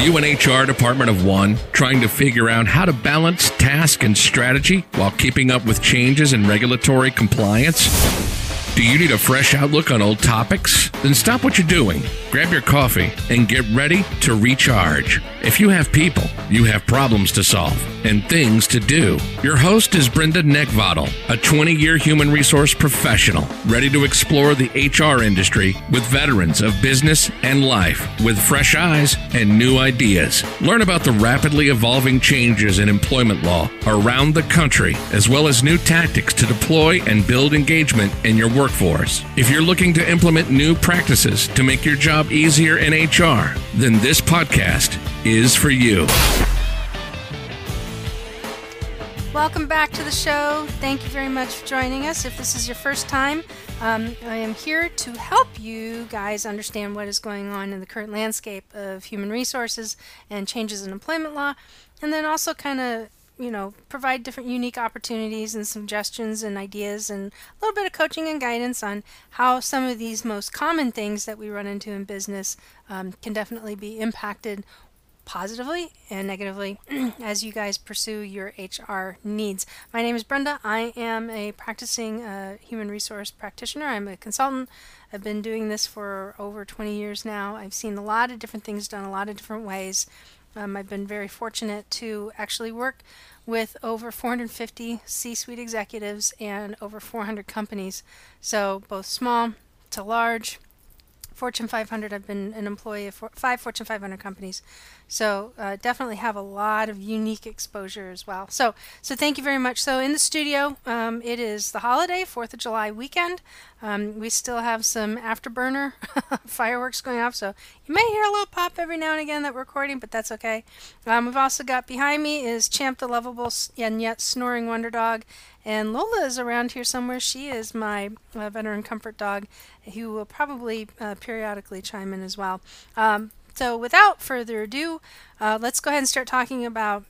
Are you an HR department of one trying to figure out how to balance task and strategy while keeping up with changes in regulatory compliance? Do you need a fresh outlook on old topics? Then stop what you're doing, grab your coffee, and get ready to recharge. If you have people, you have problems to solve and things to do. Your host is Brenda Neckvodel, a 20 year human resource professional, ready to explore the HR industry with veterans of business and life with fresh eyes and new ideas. Learn about the rapidly evolving changes in employment law around the country, as well as new tactics to deploy and build engagement in your workforce. If you're looking to implement new practices to make your job easier in HR, then this podcast is for you. Welcome back to the show. Thank you very much for joining us. If this is your first time, um, I am here to help you guys understand what is going on in the current landscape of human resources and changes in employment law, and then also kind of you know provide different unique opportunities and suggestions and ideas and a little bit of coaching and guidance on how some of these most common things that we run into in business um, can definitely be impacted positively and negatively as you guys pursue your HR needs. My name is Brenda. I am a practicing uh, human resource practitioner. I'm a consultant. I've been doing this for over 20 years now. I've seen a lot of different things done a lot of different ways. Um, I've been very fortunate to actually work with over 450 C suite executives and over 400 companies. So, both small to large, Fortune 500. I've been an employee of five Fortune 500 companies, so uh, definitely have a lot of unique exposure as well. So, so thank you very much. So in the studio, um, it is the holiday, Fourth of July weekend. Um, we still have some afterburner fireworks going off, so you may hear a little pop every now and again that we're recording, but that's okay. Um, we've also got behind me is Champ the lovable and yet snoring wonder dog, and Lola is around here somewhere. She is my uh, veteran comfort dog, who will probably uh, periodically chime in as well. Um, so, without further ado, uh, let's go ahead and start talking about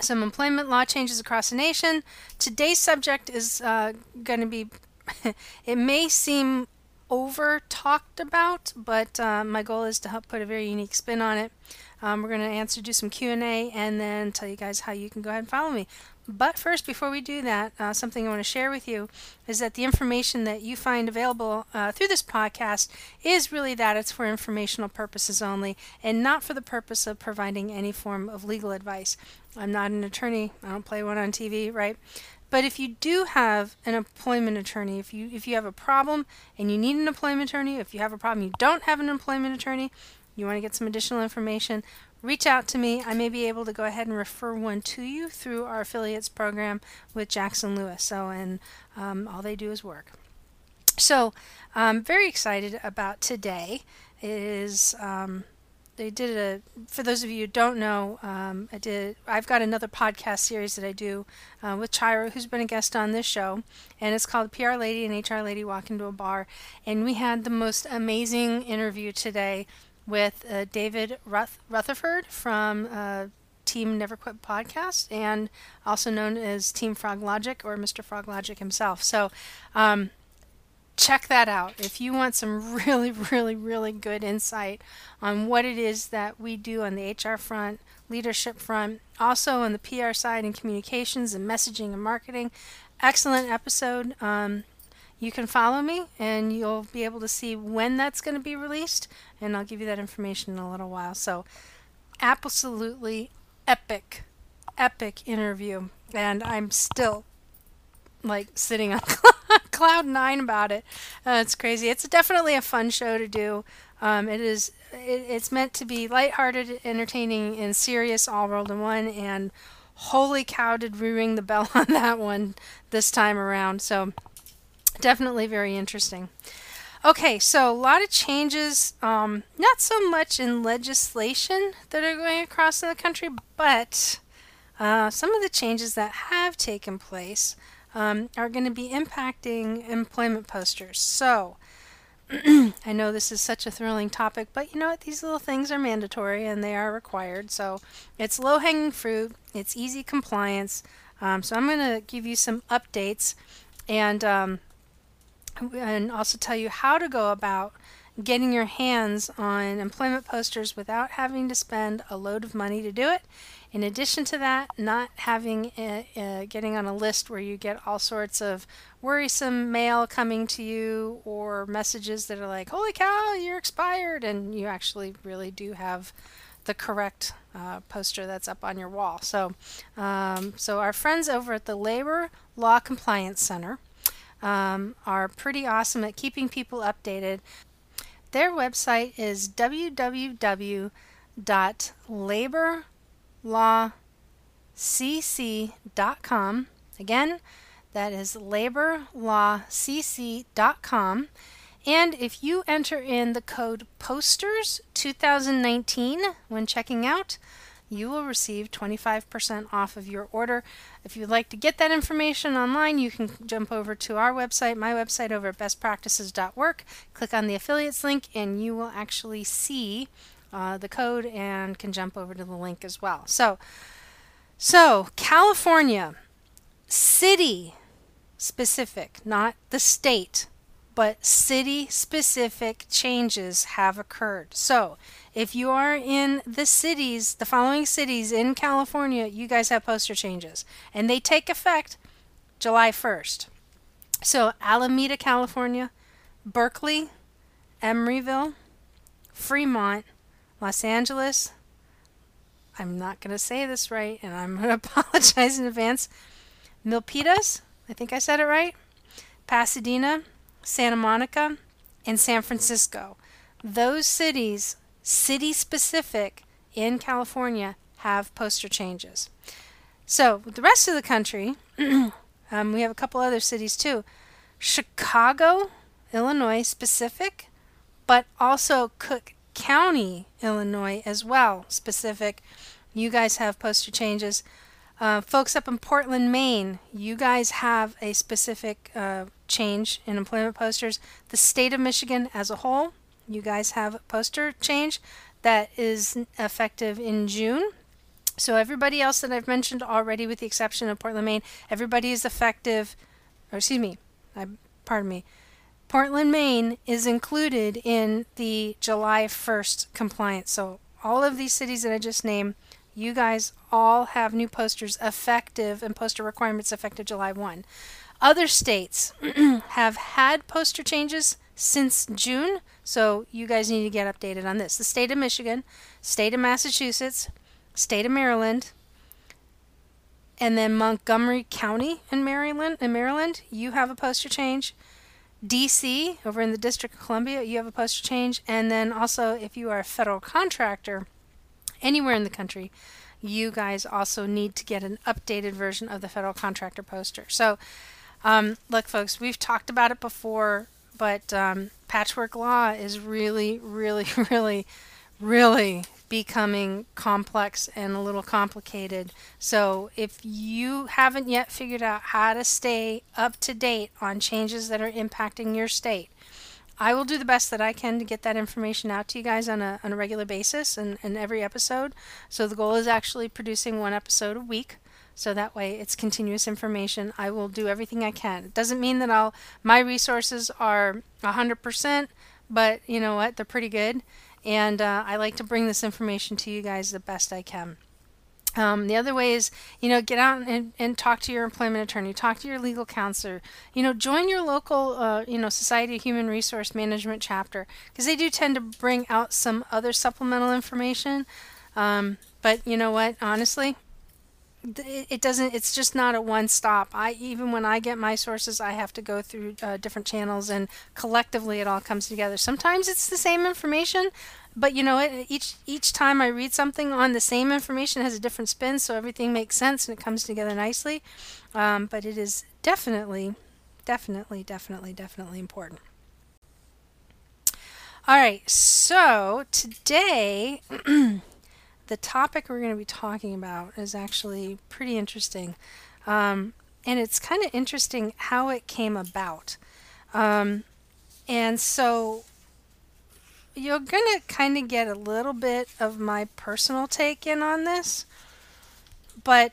some employment law changes across the nation. Today's subject is uh, going to be, it may seem over talked about, but uh, my goal is to help put a very unique spin on it. Um, we're going to answer, do some Q&A, and then tell you guys how you can go ahead and follow me. But first, before we do that, uh, something I want to share with you is that the information that you find available uh, through this podcast is really that it's for informational purposes only and not for the purpose of providing any form of legal advice. I'm not an attorney, I don't play one on TV, right? But if you do have an employment attorney, if you if you have a problem and you need an employment attorney, if you have a problem you don't have an employment attorney, you want to get some additional information, reach out to me. I may be able to go ahead and refer one to you through our affiliates program with Jackson Lewis. So, and um, all they do is work. So, I'm very excited about today. Is um, they did a for those of you who don't know um, i did i've got another podcast series that i do uh, with chira who's been a guest on this show and it's called pr lady and hr lady walk into a bar and we had the most amazing interview today with uh, David Ruth- Rutherford from uh, Team Never Quit podcast, and also known as Team Frog Logic or Mr. Frog Logic himself. So, um, check that out if you want some really, really, really good insight on what it is that we do on the HR front, leadership front, also on the PR side and communications and messaging and marketing. Excellent episode. Um, you can follow me and you'll be able to see when that's going to be released and I'll give you that information in a little while. So absolutely epic epic interview and I'm still like sitting on cloud 9 about it. Uh, it's crazy. It's definitely a fun show to do. Um, it is it, it's meant to be lighthearted, entertaining and serious all rolled in one and holy cow did we ring the bell on that one this time around. So definitely very interesting. Okay, so a lot of changes, um, not so much in legislation that are going across in the country, but uh, some of the changes that have taken place um, are going to be impacting employment posters. So, I know this is such a thrilling topic, but you know what? These little things are mandatory and they are required. So, it's low hanging fruit, it's easy compliance. Um, so, I'm going to give you some updates and um, and also tell you how to go about getting your hands on employment posters without having to spend a load of money to do it. In addition to that, not having a, a, getting on a list where you get all sorts of worrisome mail coming to you or messages that are like, "Holy cow, you're expired," and you actually really do have the correct uh, poster that's up on your wall. So, um, so our friends over at the Labor Law Compliance Center um, are pretty awesome at keeping people updated. Their website is www.laborlawcc.com. Again, that is laborlawcc.com. And if you enter in the code POSTERS 2019 when checking out, you will receive 25% off of your order. If you'd like to get that information online, you can jump over to our website, my website over at bestpractices.work, click on the affiliates link, and you will actually see uh, the code and can jump over to the link as well. So, so California, city specific, not the state but city specific changes have occurred. So, if you are in the cities, the following cities in California, you guys have poster changes, and they take effect July 1st. So, Alameda, California, Berkeley, Emeryville, Fremont, Los Angeles. I'm not going to say this right, and I'm going to apologize in advance. Milpitas, I think I said it right. Pasadena, Santa Monica, and San Francisco. Those cities, city specific in California, have poster changes. So, the rest of the country, um, we have a couple other cities too. Chicago, Illinois specific, but also Cook County, Illinois as well specific. You guys have poster changes. Uh, folks up in Portland, Maine, you guys have a specific uh, change in employment posters. The state of Michigan as a whole, you guys have poster change that is effective in June. So everybody else that I've mentioned already, with the exception of Portland, Maine, everybody is effective. Or excuse me, I, pardon me. Portland, Maine is included in the July 1st compliance. So all of these cities that I just named you guys all have new posters effective and poster requirements effective July 1. Other states have had poster changes since June, so you guys need to get updated on this. The state of Michigan, state of Massachusetts, state of Maryland, and then Montgomery County in Maryland, in Maryland, you have a poster change. DC, over in the District of Columbia, you have a poster change. And then also, if you are a federal contractor, anywhere in the country, you guys also need to get an updated version of the federal contractor poster. So, um, look, folks, we've talked about it before, but um, patchwork law is really, really, really, really becoming complex and a little complicated. So, if you haven't yet figured out how to stay up to date on changes that are impacting your state, I will do the best that I can to get that information out to you guys on a, on a regular basis and, and every episode. So the goal is actually producing one episode a week. So that way it's continuous information. I will do everything I can. It doesn't mean that I'll, my resources are 100%, but you know what? They're pretty good. And uh, I like to bring this information to you guys the best I can. Um, the other way is, you know, get out and, and talk to your employment attorney, talk to your legal counselor, you know, join your local, uh, you know, Society of Human Resource Management chapter because they do tend to bring out some other supplemental information. Um, but you know what, honestly, it doesn't it's just not a one stop i even when i get my sources i have to go through uh, different channels and collectively it all comes together. Sometimes it's the same information but you know what? Each each time i read something on the same information has a different spin so everything makes sense and it comes together nicely. Um, but it is definitely definitely definitely definitely important. All right so today the topic we're going to be talking about is actually pretty interesting um, and it's kind of interesting how it came about um, and so you're going to kind of get a little bit of my personal take in on this, but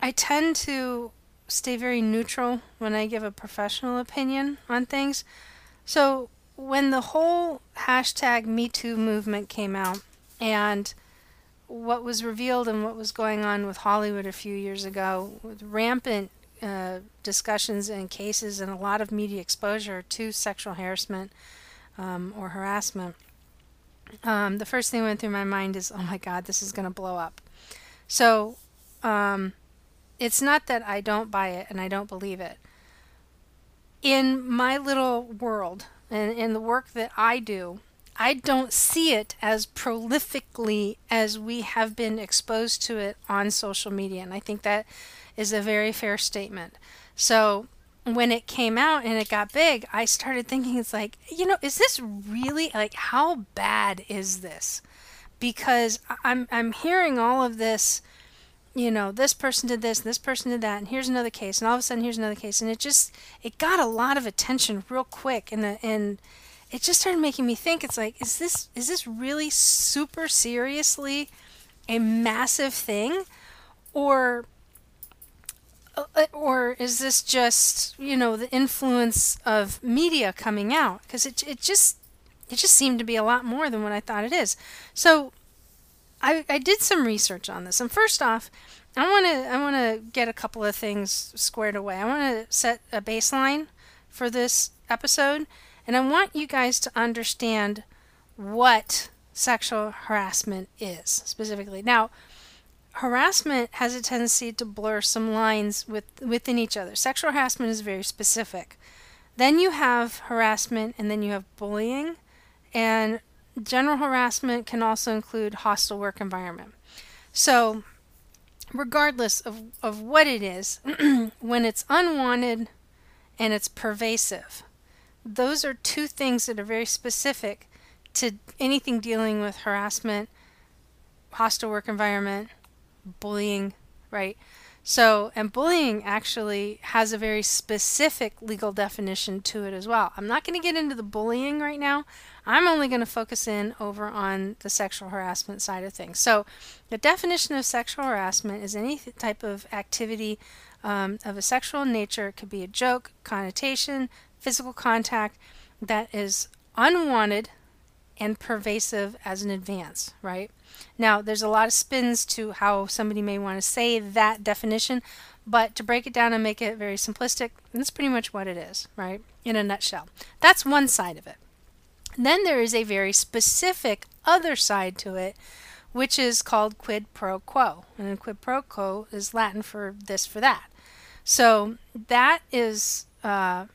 I tend to stay very neutral when I give a professional opinion on things. So, when the whole hashtag MeToo movement came out and what was revealed and what was going on with Hollywood a few years ago, with rampant uh, discussions and cases and a lot of media exposure to sexual harassment um, or harassment, um, the first thing that went through my mind is, oh my God, this is going to blow up. So um, it's not that I don't buy it and I don't believe it. In my little world and in the work that I do, I don't see it as prolifically as we have been exposed to it on social media. And I think that is a very fair statement. So when it came out and it got big, I started thinking, it's like, you know, is this really like how bad is this? Because I'm I'm hearing all of this, you know, this person did this, this person did that, and here's another case, and all of a sudden here's another case, and it just it got a lot of attention real quick, and the and it just started making me think. It's like, is this is this really super seriously a massive thing, or uh, or is this just you know the influence of media coming out? Because it, it just it just seemed to be a lot more than what i thought it is. So i i did some research on this. And first off i want to i want to get a couple of things squared away. I want to set a baseline for this episode and i want you guys to understand what sexual harassment is specifically now harassment has a tendency to blur some lines with, within each other. Sexual harassment is very specific. Then you have harassment, and then you have bullying, and general harassment can also include hostile work environment. So, regardless of, of what it is, when it's unwanted and it's pervasive, those are two things that are very specific to anything dealing with harassment, hostile work environment, bullying, right? So, and bullying actually has a very specific legal definition to it as well. I'm not going to get into the bullying right now. I'm only going to focus in over on the sexual harassment side of things. So, the definition of sexual harassment is any type of activity um, of a sexual nature. It could be a joke, connotation, physical contact that is unwanted and pervasive as an advance, right? Now, there's a lot of spins to how somebody may want to say that definition, but to break it down and make it very simplistic, that's pretty much what it is, right? In a nutshell. That's one side of it. Then there is a very specific other side to it, which is called quid pro quo. And quid pro quo is Latin for this for that. So that is uh,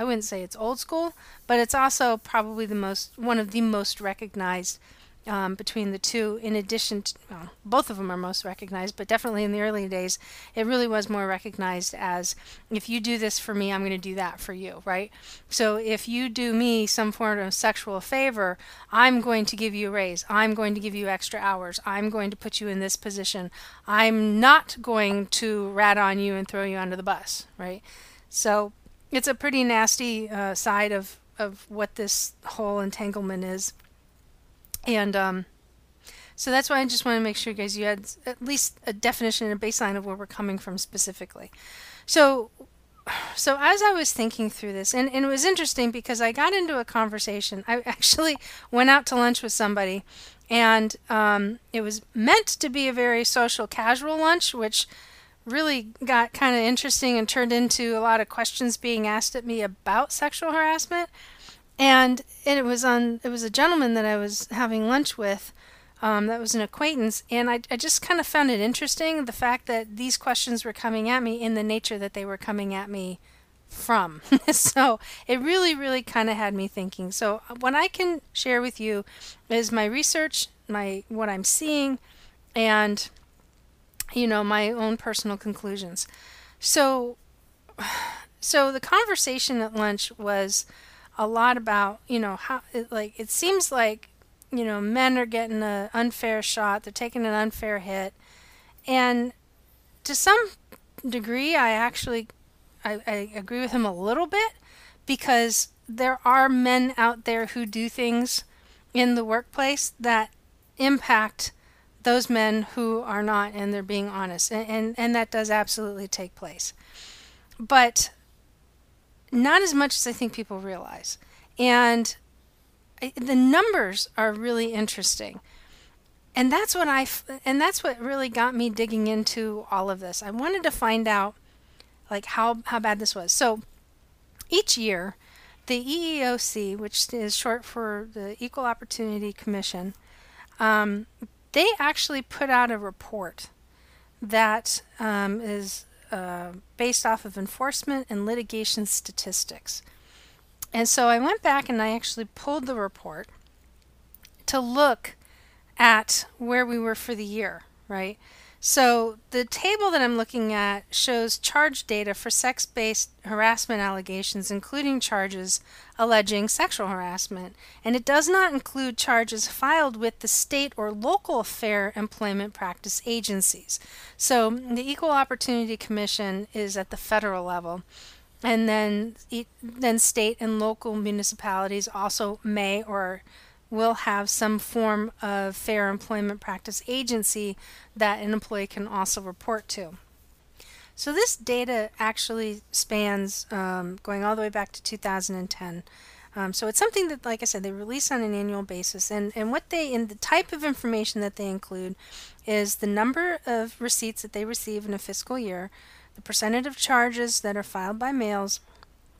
I wouldn't say it's old school, but it's also probably the most one of the most recognized um, between the two. In addition, to, well, both of them are most recognized, but definitely in the early days, it really was more recognized as if you do this for me, I'm going to do that for you, right? So if you do me some form of sexual favor, I'm going to give you a raise. I'm going to give you extra hours. I'm going to put you in this position. I'm not going to rat on you and throw you under the bus, right? So it's a pretty nasty uh, side of of what this whole entanglement is, and um, so that's why I just want to make sure, guys, you had at least a definition and a baseline of where we're coming from specifically. So, so as I was thinking through this, and, and it was interesting because I got into a conversation. I actually went out to lunch with somebody, and um, it was meant to be a very social, casual lunch, which really got kind of interesting and turned into a lot of questions being asked at me about sexual harassment. And it was on it was a gentleman that I was having lunch with um, that was an acquaintance, and I, I just kind of found it interesting the fact that these questions were coming at me in the nature that they were coming at me from. so it really, really kind of had me thinking. So what I can share with you is my research, my what I'm seeing, and you know, my own personal conclusions. So, so the conversation at lunch was a lot about, you know, how, it, like, it seems like, you know, men are getting an unfair shot, they're taking an unfair hit. And to some degree, I actually, I, I agree with him a little bit because there are men out there who do things in the workplace that impact those men who are not and they're being honest and, and, and that does absolutely take place but not as much as i think people realize And the numbers are really interesting. And that's what I and that's what really got me digging into all of this. I wanted to find out like how how bad this was. So each year the EEOC, which is short for the Equal Opportunity Commission, um, they actually put out a report that um, is uh, based off of enforcement and litigation statistics. And so I went back and I actually pulled the report to look at where we were for the year, right? So the table that I'm looking at shows charge data for sex based harassment allegations, including charges alleging sexual harassment, and it does not include charges filed with the state or local fair employment practice agencies. So the Equal Opportunity Commission is at the federal level. And then, then state and local municipalities also may or will have some form of fair employment practice agency that an employee can also report to. So this data actually spans um, going all the way back to 2010. Um, so it's something that, like I said, they release on an annual basis, and and what they in the type of information that they include is the number of receipts that they receive in a fiscal year, the percentage of charges that are filed by mails,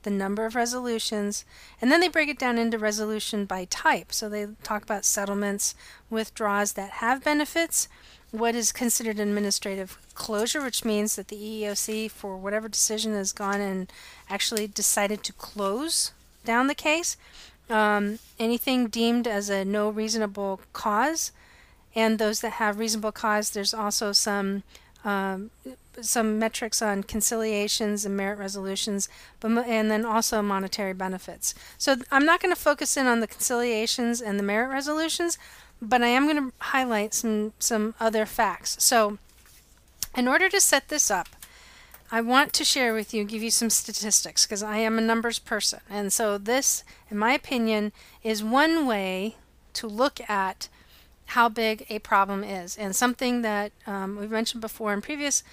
the number of resolutions, and then they break it down into resolution by type. So they talk about settlements, withdrawals that have benefits, what is considered administrative closure, which means that the EEOC, for whatever decision, has gone and actually decided to close down the case. Um, anything deemed as a no reasonable cause, and those that have reasonable cause, there's also some um, some metrics on conciliations and merit resolutions, but and then also monetary benefits. So I'm not going to focus in on the conciliations and the merit resolutions, but I am going to highlight some some other facts. So in order to set this up, I want to share with you, give you some statistics because I am a numbers person. And so this, in my opinion, is one way to look at how big a problem is. And something that um, we've mentioned before in previous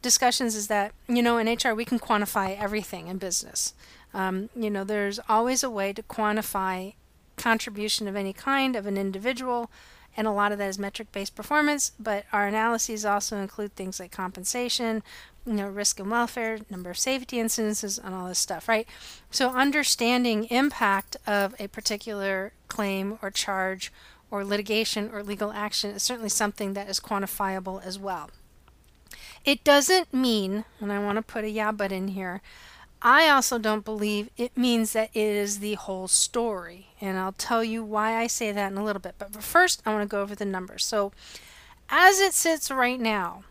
discussions is that, you know, in HR, we can quantify everything in business. Um, you know, there's always a way to quantify contribution of any kind of an individual, and a lot of that is metric based performance, but our analyses also include things like compensation, you know, risk and welfare, number of safety incidences, and all this stuff, right? So understanding impact of a particular claim or charge or litigation or legal action is certainly something that is quantifiable as well. It doesn't mean, and I want to put a yeah but in here, I also don't believe it means that it is the whole story. And I'll tell you why I say that in a little bit. But first, I want to go over the numbers. So, as it sits right now,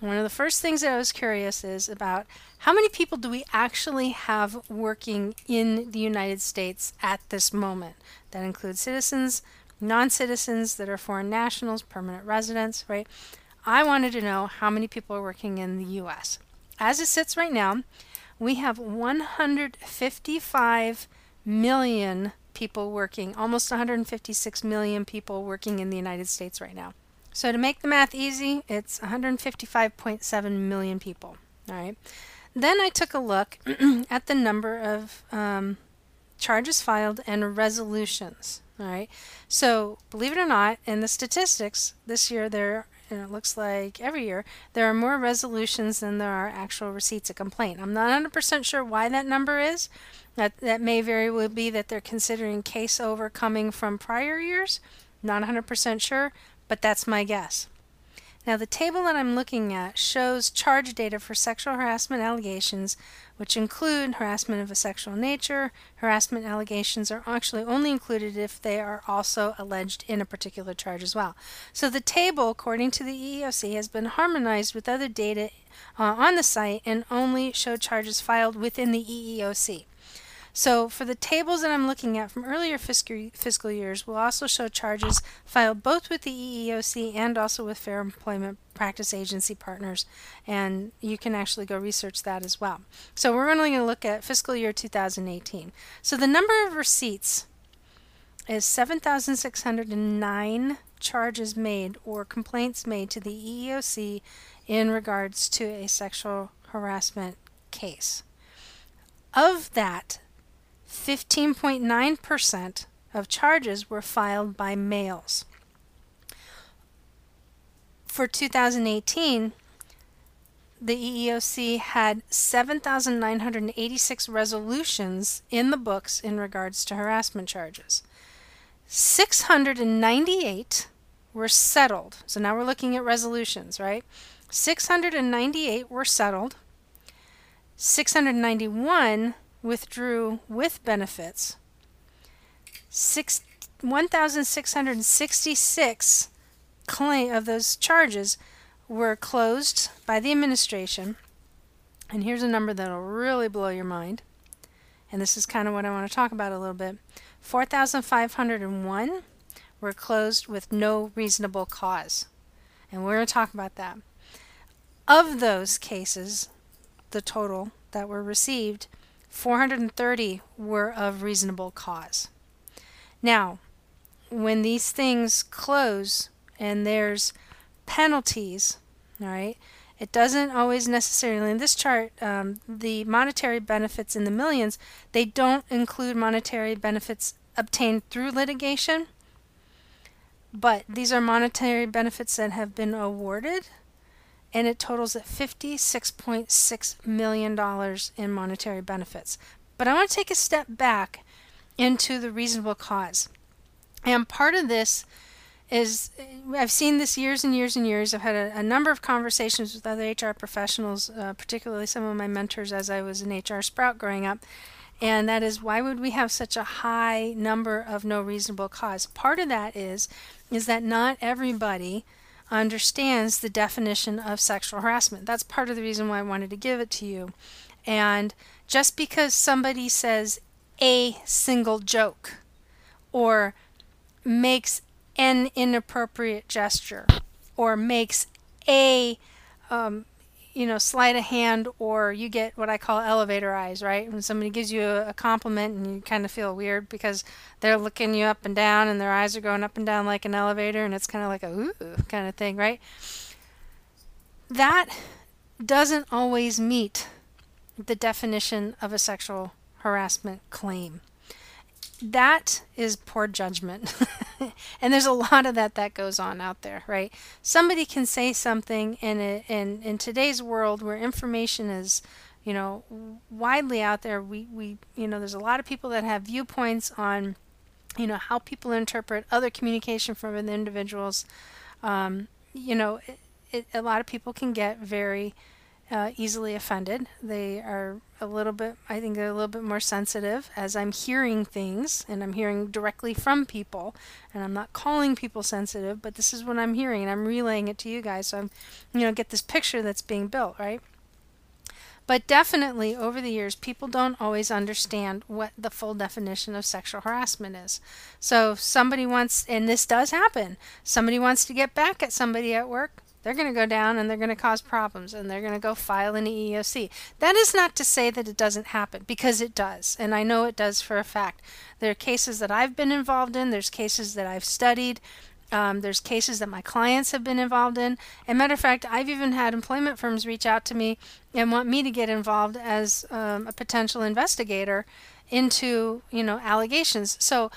one of the first things that I was curious is about how many people do we actually have working in the United States at this moment? That includes citizens, non citizens that are foreign nationals, permanent residents, right? I wanted to know how many people are working in the US. As it sits right now, we have 155 million people working, almost 156 million people working in the United States right now. So to make the math easy, it's 155.7 million people. All right. Then I took a look at the number of um, charges filed and resolutions. All right. So, believe it or not, in the statistics this year, there and it looks like every year there are more resolutions than there are actual receipts of complaint. I'm not 100% sure why that number is. That that may very well be that they're considering case over coming from prior years. Not 100% sure, but that's my guess. Now, the table that I'm looking at shows charge data for sexual harassment allegations, which include harassment of a sexual nature. Harassment allegations are actually only included if they are also alleged in a particular charge as well. So, the table, according to the EEOC, has been harmonized with other data uh, on the site and only show charges filed within the EEOC. So for the tables that I'm looking at from earlier fiscal, fiscal years, we'll also show charges filed both with the EEOC and also with Fair Employment Practice Agency partners, and you can actually go research that as well. So we're only going to look at fiscal year 2018. So the number of receipts is 7,609 charges made or complaints made to the EEOC in regards to a sexual harassment case. Of that, 15.9% of charges were filed by males. For 2018, the EEOC had 7,986 resolutions in the books in regards to harassment charges. 698 were settled. So now we're looking at resolutions, right? 698 were settled. 691 withdrew with benefits. Six, 1,666 claim of those charges were closed by the administration. And here's a number that'll really blow your mind. And this is kind of what I want to talk about a little bit. 4,501 were closed with no reasonable cause. And we're going to talk about that. Of those cases, the total that were received, 430 were of reasonable cause. Now, when these things close and there's penalties, all right, it doesn't always necessarily, in this chart, um, the monetary benefits in the millions, they don't include monetary benefits obtained through litigation, but these are monetary benefits that have been awarded, and it totals at $56.6 million in monetary benefits. But I want to take a step back into the reasonable cause. And part of this is I've seen this years and years and years. I've had a, a number of conversations with other HR professionals, uh, particularly some of my mentors as I was an HR sprout growing up. And that is why would we have such a high number of no reasonable cause? Part of that is is that not everybody understands the definition of sexual harassment. That's part of the reason why I wanted to give it to you. And just because somebody says a single joke or makes an inappropriate gesture or makes a um, you know sleight of hand or you get what i call elevator eyes right? When somebody gives you a, compliment and you kind of feel weird because they're looking you up and down and their eyes are going up and down like an elevator and it's kind of like a ooh kind of thing right? That doesn't always meet the definition of a sexual harassment claim. That is poor judgment. and there's a lot of that that goes on out there, right? Somebody can say something in a, in in today's world where information is, you know, widely out there. We we you know, there's a lot of people that have viewpoints on, you know, how people interpret other communication from other individuals. Um, you know, it, it, a lot of people can get very uh, easily offended. They are a little bit, I think they're a little bit more sensitive as I'm hearing things and I'm hearing directly from people. And I'm not calling people sensitive, but this is what I'm hearing and I'm relaying it to you guys. So I'm, you know, get this picture that's being built, right? But definitely over the years, people don't always understand what the full definition of sexual harassment is. So somebody wants, and this does happen, somebody wants to get back at somebody at work they're going to go down and they're going to cause problems and they're going to go file an EEOC. That is not to say that it doesn't happen because it does. And I know it does for a fact. There are cases that I've been involved in, there's cases that I've studied. Um, there's cases that my clients have been involved in. And matter of fact, I've even had employment firms reach out to me and want me to get involved as um, a potential investigator into, you know, allegations. So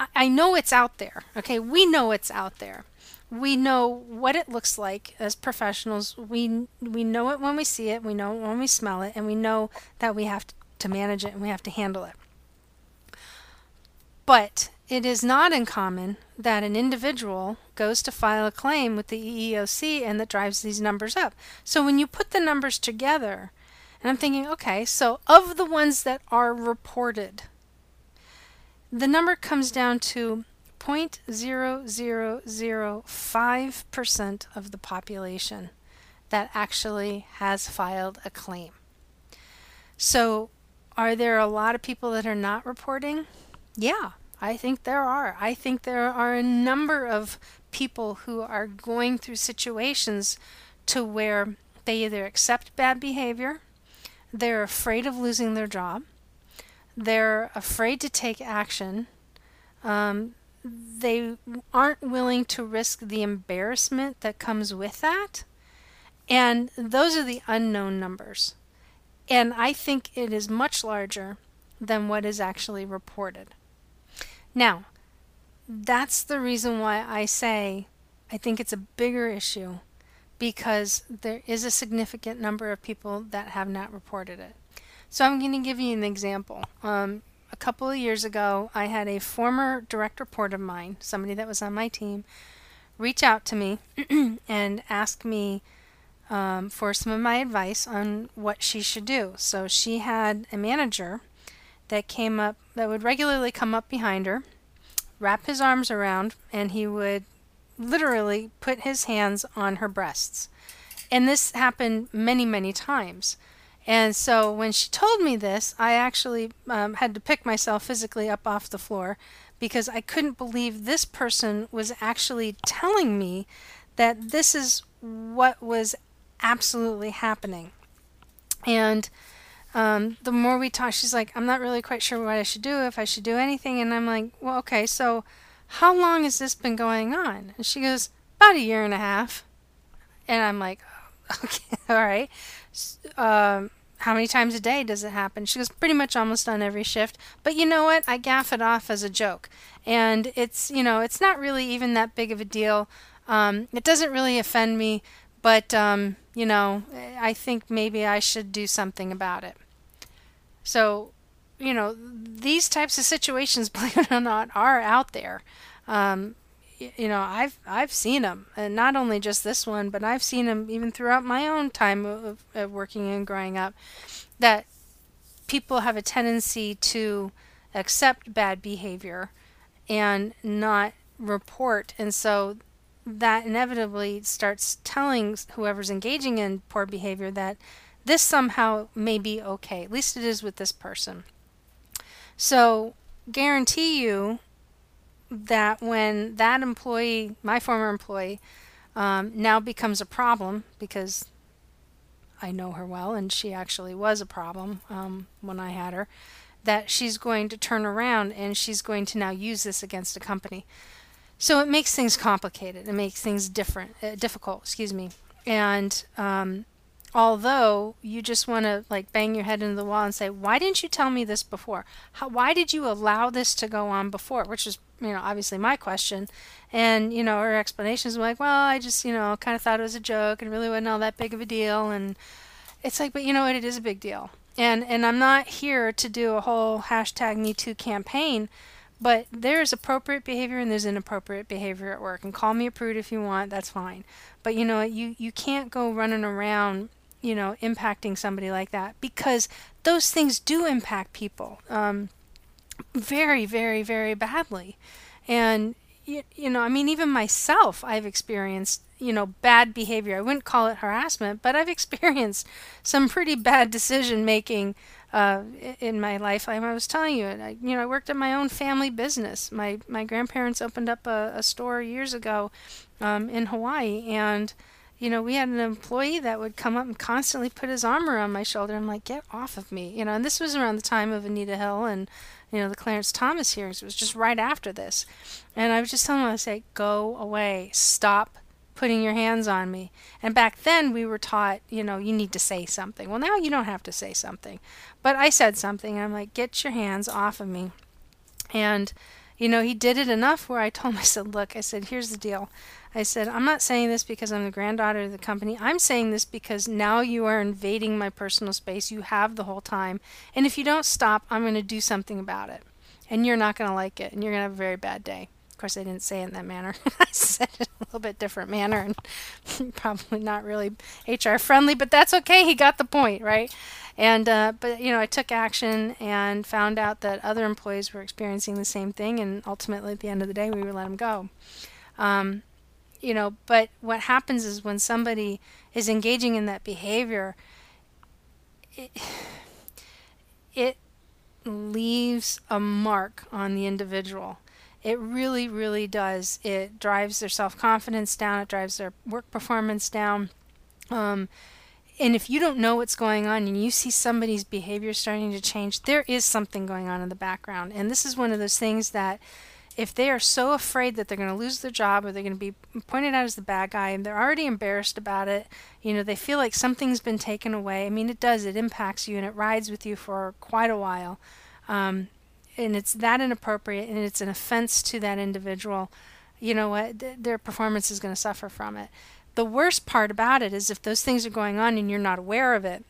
I, I know it's out there. Okay, we know it's out there we know what it looks like as professionals. We we know it when we see it, we know it when we smell it, and we know that we have to, to manage it and we have to handle it. But it is not uncommon that an individual goes to file a claim with the EEOC and that drives these numbers up. So when you put the numbers together, and I'm thinking, okay, so of the ones that are reported, the number comes down to 0.0005% of the population that actually has filed a claim. So, are there a lot of people that are not reporting? Yeah, I think there are. I think there are a number of people who are going through situations to where they either accept bad behavior, they're afraid of losing their job, they're afraid to take action, um, they aren't willing to risk the embarrassment that comes with that. And those are the unknown numbers. And I think it is much larger than what is actually reported. Now, that's the reason why I say I think it's a bigger issue because there is a significant number of people that have not reported it. So I'm going to give you an example. Um, a couple of years ago, I had a former direct report of mine, somebody that was on my team, reach out to me and ask me um, for some of my advice on what she should do. So she had a manager that came up, that would regularly come up behind her, wrap his arms around, and he would literally put his hands on her breasts. And this happened many, many times. And so when she told me this, I actually um, had to pick myself physically up off the floor because I couldn't believe this person was actually telling me that this is what was absolutely happening. And um, the more we talk, she's like, I'm not really quite sure what I should do, if I should do anything. And I'm like, well, okay, so how long has this been going on? And she goes, about a year and a half. And I'm like, okay, all right. Um, how many times a day does it happen? She goes, pretty much almost on every shift. But you know what? I gaff it off as a joke. And it's, you know, it's not really even that big of a deal. Um, it doesn't really offend me, but, um, you know, I think maybe I should do something about it. So, you know, these types of situations, believe it or not, are out there. Um, you know, I've I've seen them, and not only just this one, but I've seen them even throughout my own time of, of working and growing up. That people have a tendency to accept bad behavior and not report, and so that inevitably starts telling whoever's engaging in poor behavior that this somehow may be okay. At least it is with this person. So, guarantee you that when that employee, my former employee, um, now becomes a problem because I know her well and she actually was a problem um, when I had her, that she's going to turn around and she's going to now use this against a company. So it makes things complicated. It makes things different, uh, difficult. Excuse me. And um, although you just want to like bang your head into the wall and say why didn't you tell me this before? How, why did you allow this to go on before? Which is you know obviously my question. And you know her explanations were like well i just you know kind of thought it was a joke and really wasn't all that big of a deal. And it's like but you know what? It is a big deal. And and i'm not here to do a whole hashtag me too campaign but there's appropriate behavior and there's inappropriate behavior at work. And call me a prude if you want that's fine. But you know you you can't go running around you know, impacting somebody like that because those things do impact people um, very, very, very badly. And, you, you know, I mean, even myself, I've experienced, you know, bad behavior. I wouldn't call it harassment, but I've experienced some pretty bad decision making uh, in my life. I was telling you, I, you know, I worked at my own family business. My my grandparents opened up a, a store years ago um, in Hawaii, and you know, we had an employee that would come up and constantly put his arm around my shoulder. I'm like, get off of me, you know. And this was around the time of Anita Hill and, you know, the Clarence Thomas hearings. It was just right after this, and I was just telling him, I say, go away, stop putting your hands on me. And back then we were taught, you know, you need to say something. Well, now you don't have to say something, but I said something. I'm like, get your hands off of me, and you know, he did it enough where I told him, I said, look, I said, here's the deal. I said, I'm not saying this because I'm the granddaughter of the company. I'm saying this because now you are invading my personal space. You have the whole time. And if you don't stop, I'm going to do something about it. And you're not going to like it. And you're going to have a very bad day. Of course, I didn't say it in that manner. I said it in a little bit different manner and probably not really HR friendly, but that's okay. He got the point, right? And uh, but you know, I took action and found out that other employees were experiencing the same thing, and ultimately, at the end of the day, we would let them go. Um, you know, but what happens is when somebody is engaging in that behavior, it, it leaves a mark on the individual. It really, really does. It drives their self confidence down, it drives their work performance down. Um, and if you don't know what's going on and you see somebody's behavior starting to change, there is something going on in the background. And this is one of those things that if they are so afraid that they're going to lose their job or they're going to be pointed out as the bad guy and they're already embarrassed about it, you know, they feel like something's been taken away. I mean, it does, it impacts you and it rides with you for quite a while. um, and it's that inappropriate and it's an offense to that individual, you know what, th- their performance is going to suffer from it. The worst part about it is if those things are going on and you're not aware of it,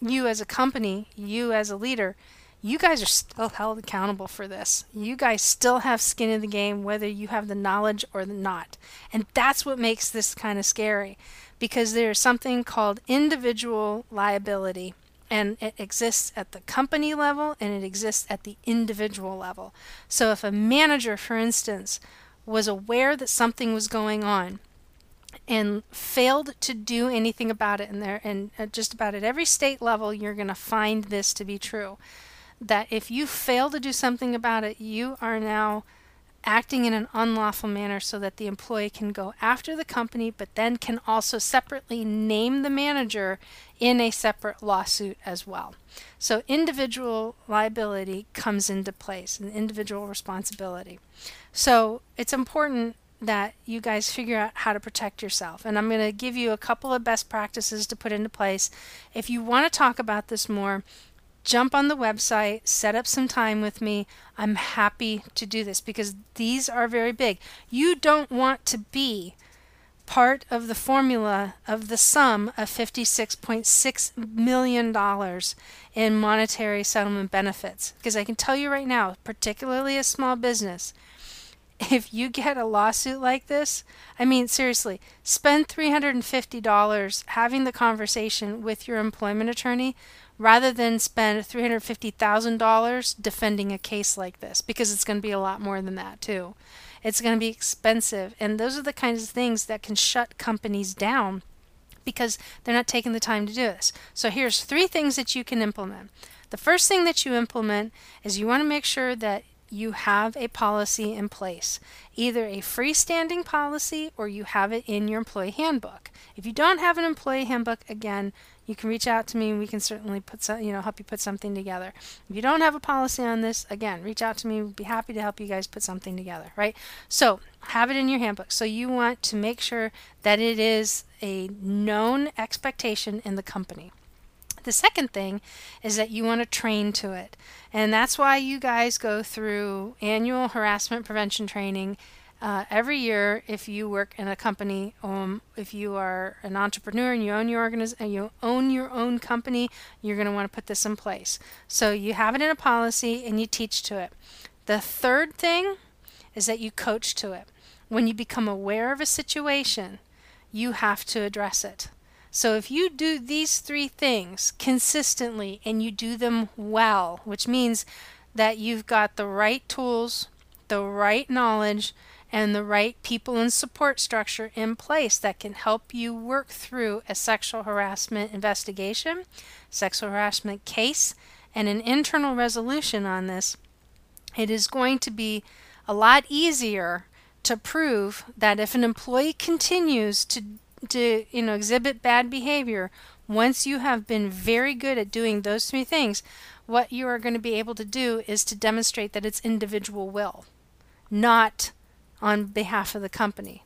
you as a company, you as a leader, you guys are still held accountable for this. You guys still have skin in the game, whether you have the knowledge or not. And that's what makes this kind of scary because there's something called individual liability and it exists at the company level and it exists at the individual level. So if a manager, for instance, was aware that something was going on and failed to do anything about it, and there and uh, just about at every state level, you're going to find this to be true. That if you fail to do something about it, you are now acting in an unlawful manner so that the employee can go after the company, but then can also separately name the manager in a separate lawsuit as well. So individual liability comes into place, and individual responsibility. So it's important that you guys figure out how to protect yourself. And I'm going to give you a couple of best practices to put into place. If you want to talk about this more, jump on the website, set up some time with me. I'm happy to do this because these are very big. You don't want to be part of the formula of the sum of $56.6 million in monetary settlement benefits. Because I can tell you right now, particularly a small business, if you get a lawsuit like this, I mean, seriously, spend $350 having the conversation with your employment attorney rather than spend $350,000 defending a case like this because it's going to be a lot more than that, too. It's going to be expensive. And those are the kinds of things that can shut companies down because they're not taking the time to do this. So here's three things that you can implement. The first thing that you implement is you want to make sure that you have a policy in place, either a freestanding policy or you have it in your employee handbook. If you don't have an employee handbook, again, you can reach out to me we can certainly put some, you know, help you put something together. If you don't have a policy on this, again, reach out to me. We'd be happy to help you guys put something together, right? So have it in your handbook. So you want to make sure that it is a known expectation in the company. The second thing is that you want to train to it. And that's why you guys go through annual harassment prevention training uh, every year if you work in a company um, if you are an entrepreneur and you own your organiz- and you own your own company you're going to want to put this in place. So you have it in a policy and you teach to it. The third thing is that you coach to it. When you become aware of a situation you have to address it. So if you do these three things consistently and you do them well which means that you've got the right tools the right knowledge and the right people and support structure in place that can help you work through a sexual harassment investigation, sexual harassment case, and an internal resolution on this, it is going to be a lot easier to prove that if an employee continues to to you know exhibit bad behavior once you have been very good at doing those three things what you are going to be able to do is to demonstrate that it's individual will not on behalf of the company.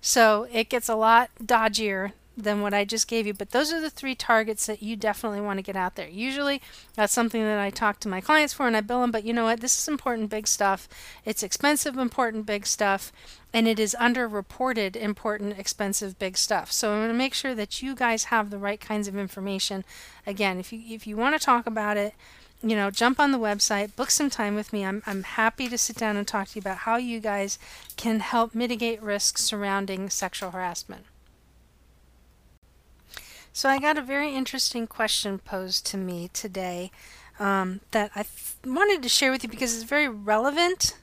So it gets a lot dodgier than what I just gave you. But those are the three targets that you definitely want to get out there. Usually that's something that I talk to my clients for and I bill them, but you know what? This is important big stuff. It's expensive, important big stuff, and it is underreported important, expensive big stuff. So I'm going to make sure that you guys have the right kinds of information. Again, if you if you want to talk about it, you know, jump on the website, book some time with me. I'm, I'm happy to sit down and talk to you about how you guys can help mitigate risks surrounding sexual harassment. So, I got a very interesting question posed to me today um, that I wanted to share with you because it's very relevant.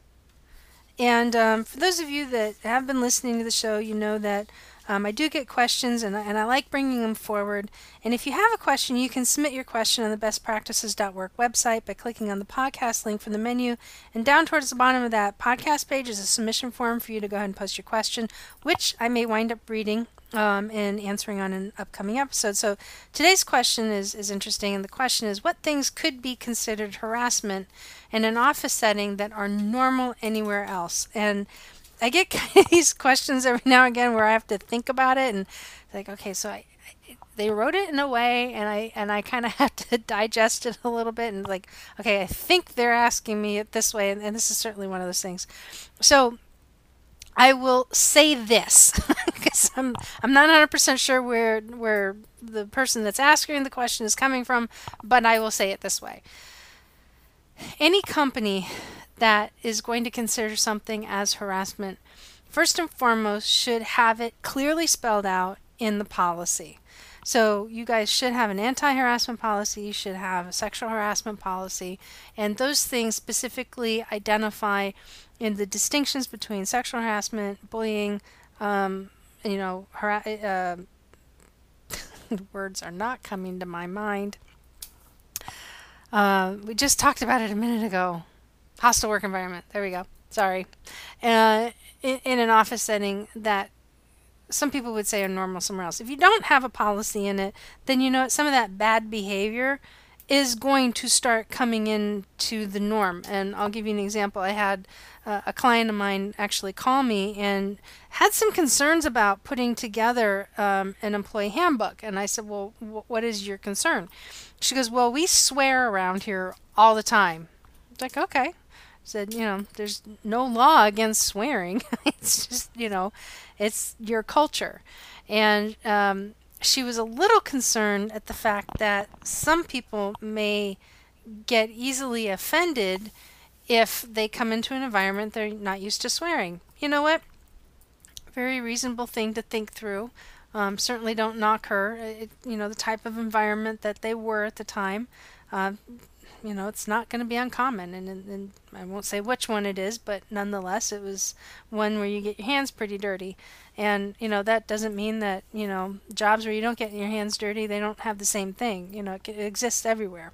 And um, for those of you that have been listening to the show, you know that um, I do get questions and, and I like bringing them forward. And if you have a question, you can submit your question on the bestpractices.work website by clicking on the podcast link from the menu. And down towards the bottom of that podcast page is a submission form for you to go ahead and post your question, which I may wind up reading um, and answering on an upcoming episode. So today's question is, is interesting, and the question is what things could be considered harassment in an office setting that are normal anywhere else? And I get kind of these questions every now and again where I have to think about it and like, okay, so I, I they wrote it in a way and I and I kind of have to digest it a little bit and like, okay, I think they're asking me it this way and, and this is certainly one of those things. So I will say this because I'm I'm not 100% sure where where the person that's asking the question is coming from, but I will say it this way. Any company that is going to consider something as harassment, first and foremost, should have it clearly spelled out in the policy. So you guys should have an anti-harassment policy, you should have a sexual harassment policy, and those things specifically identify in the distinctions between sexual harassment, bullying, um, you know, uh, words are not coming to my mind. Uh, we just talked about it a minute ago. Hostile work environment. There we go. Sorry. Uh, in, in an office setting that some people would say are normal somewhere else. If you don't have a policy in it, then you know some of that bad behavior is going to start coming into the norm. And I'll give you an example. I had uh, a client of mine actually call me and had some concerns about putting together um, an employee handbook. And I said, Well, what is your concern? She goes, Well, we swear around here all the time. I was like, okay. Said, you know, there's no law against swearing. it's just, you know, it's your culture. And um, she was a little concerned at the fact that some people may get easily offended if they come into an environment they're not used to swearing. You know what? Very reasonable thing to think through. Um, certainly don't knock her. It, you know, the type of environment that they were at the time. Uh, you know, it's not going to be uncommon. And, and, I won't say which one it is, but nonetheless, it was one where you get your hands pretty dirty. And, you know, that doesn't mean that, you know, jobs where you don't get your hands dirty, they don't have the same thing. You know, it, it exists everywhere.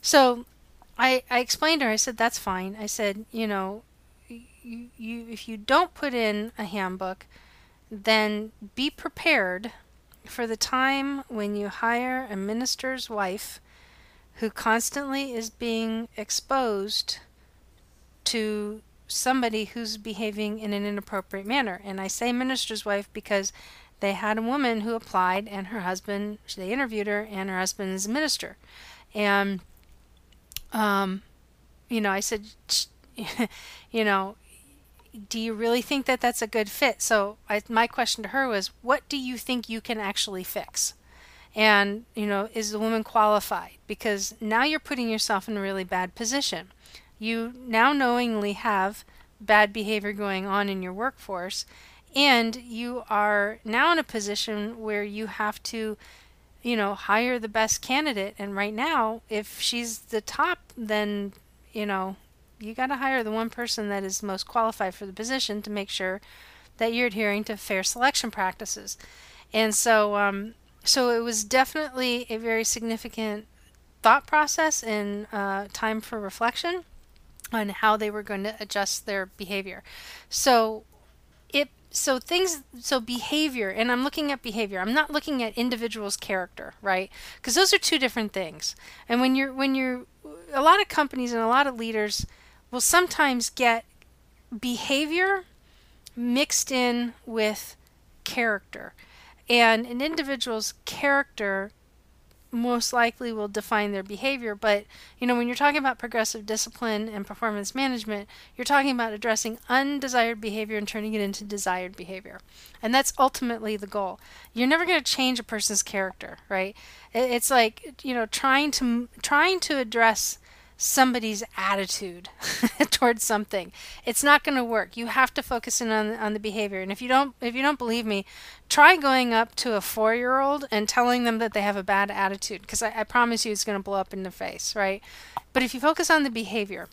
So I, I explained to her, I said, that's fine. I said, you know, you, you, if you don't put in a handbook, then be prepared for the time when you hire a minister's wife who constantly is being exposed to somebody who's behaving in an inappropriate manner. And I say minister's wife because they had a woman who applied and her husband, they interviewed her, and her husband is a minister. And, um, you know, I said, you know, do you really think that that's a good fit? So I, my question to her was, what do you think you can actually fix? And you know is the woman qualified? Because now you're putting yourself in a really bad position. You now knowingly have bad behavior going on in your workforce and you are now in a position where you have to you know hire the best candidate. And right now if she's the top then you know you got to hire the one person that is most qualified for the position to make sure that you're adhering to fair selection practices. And so um, so it was definitely a very significant thought process and uh, time for reflection on how they were going to adjust their behavior. So it so things so behavior and I'm looking at behavior. I'm not looking at individuals' character, right? Because those are two different things. And when you're when you're a lot of companies and a lot of leaders will sometimes get behavior mixed in with character. And an individual's character most likely will define their behavior. But, you know, when you're talking about progressive discipline and performance management, you're talking about addressing undesired behavior and turning it into desired behavior. And that's ultimately the goal. You're never going to change a person's character, right? It's like, you know, trying to trying to address somebody's attitude towards something. It's not going to work. You have to focus in on on the behavior. And if you don't if you don't believe me, try going up to a 4-year-old and telling them that they have a bad attitude because I, I promise you it's going to blow up in the face, right? But if you focus on the behavior,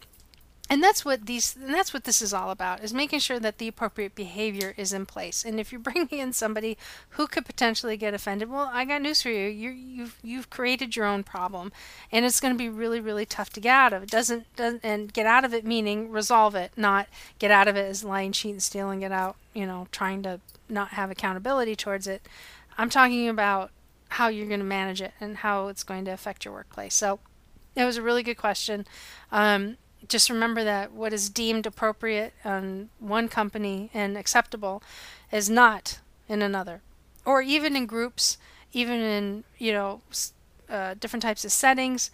and that's what these and that's what this is all about is making sure that the appropriate behavior is in place. And if you're bringing in somebody who could potentially get offended well i got news for you. You you've you've created your own problem and it's going to be really really tough to get out of. It doesn't, doesn't and get out of it meaning resolve it not get out of it as lying cheating stealing it out you know trying to not have accountability towards it. I'm talking about how you're going to manage it and how it's going to affect your workplace. So it was a really good question. Um, just remember that what is deemed appropriate on one company and acceptable is not in another, or even in groups, even in you know uh, different types of settings.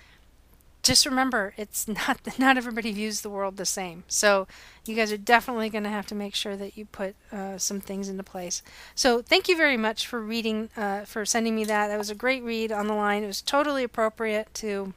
Just remember, it's not not everybody views the world the same. So you guys are definitely going to have to make sure that you put uh, some things into place. So thank you very much for reading, uh, for sending me that. That was a great read on the line. It was totally appropriate to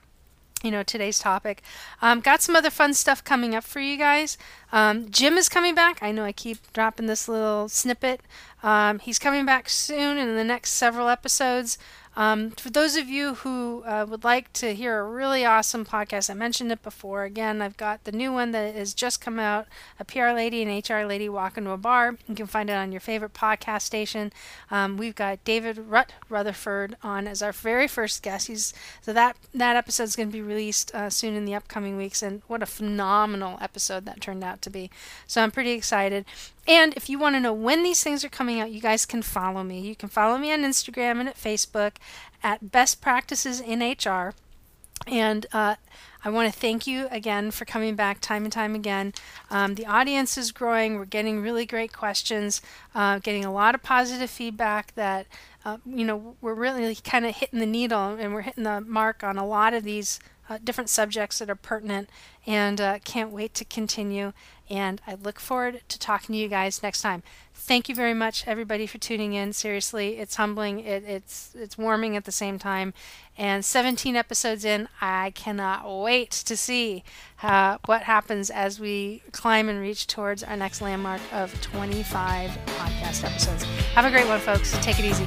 you know today's topic. Um, got some other fun stuff coming up for you guys. Um, jim is coming back. I know i keep dropping this little snippet. Um, he's coming back soon in the next several episodes um, for those of you who uh, would like to hear a really awesome podcast, I mentioned it before. Again, I've got the new one that has just come out A PR Lady and HR Lady Walk into a Bar. You can find it on your favorite podcast station. Um, we've got David Rutt Rutherford on as our very first guest. He's So that, that episode is going to be released uh, soon in the upcoming weeks. And what a phenomenal episode that turned out to be. So I'm pretty excited. And if you want to know when these things are coming out, you guys can follow me. You can follow me on Instagram and at Facebook at Best Practices in HR. And uh, I want to thank you again for coming back time and time again. Um, the audience is growing. We're getting really great questions, uh, getting a lot of positive feedback that, uh, you know, we're really kind of hitting the needle and we're hitting the mark on a lot of these uh, different subjects that are pertinent and uh, can't wait to continue. And I look forward to talking to you guys next time. Thank you very much, everybody, for tuning in. Seriously, it's humbling. It, it's it's warming at the same time. And 17 episodes in, I cannot wait to see uh, what happens as we climb and reach towards our next landmark of 25 podcast episodes. Have a great one, folks. Take it easy.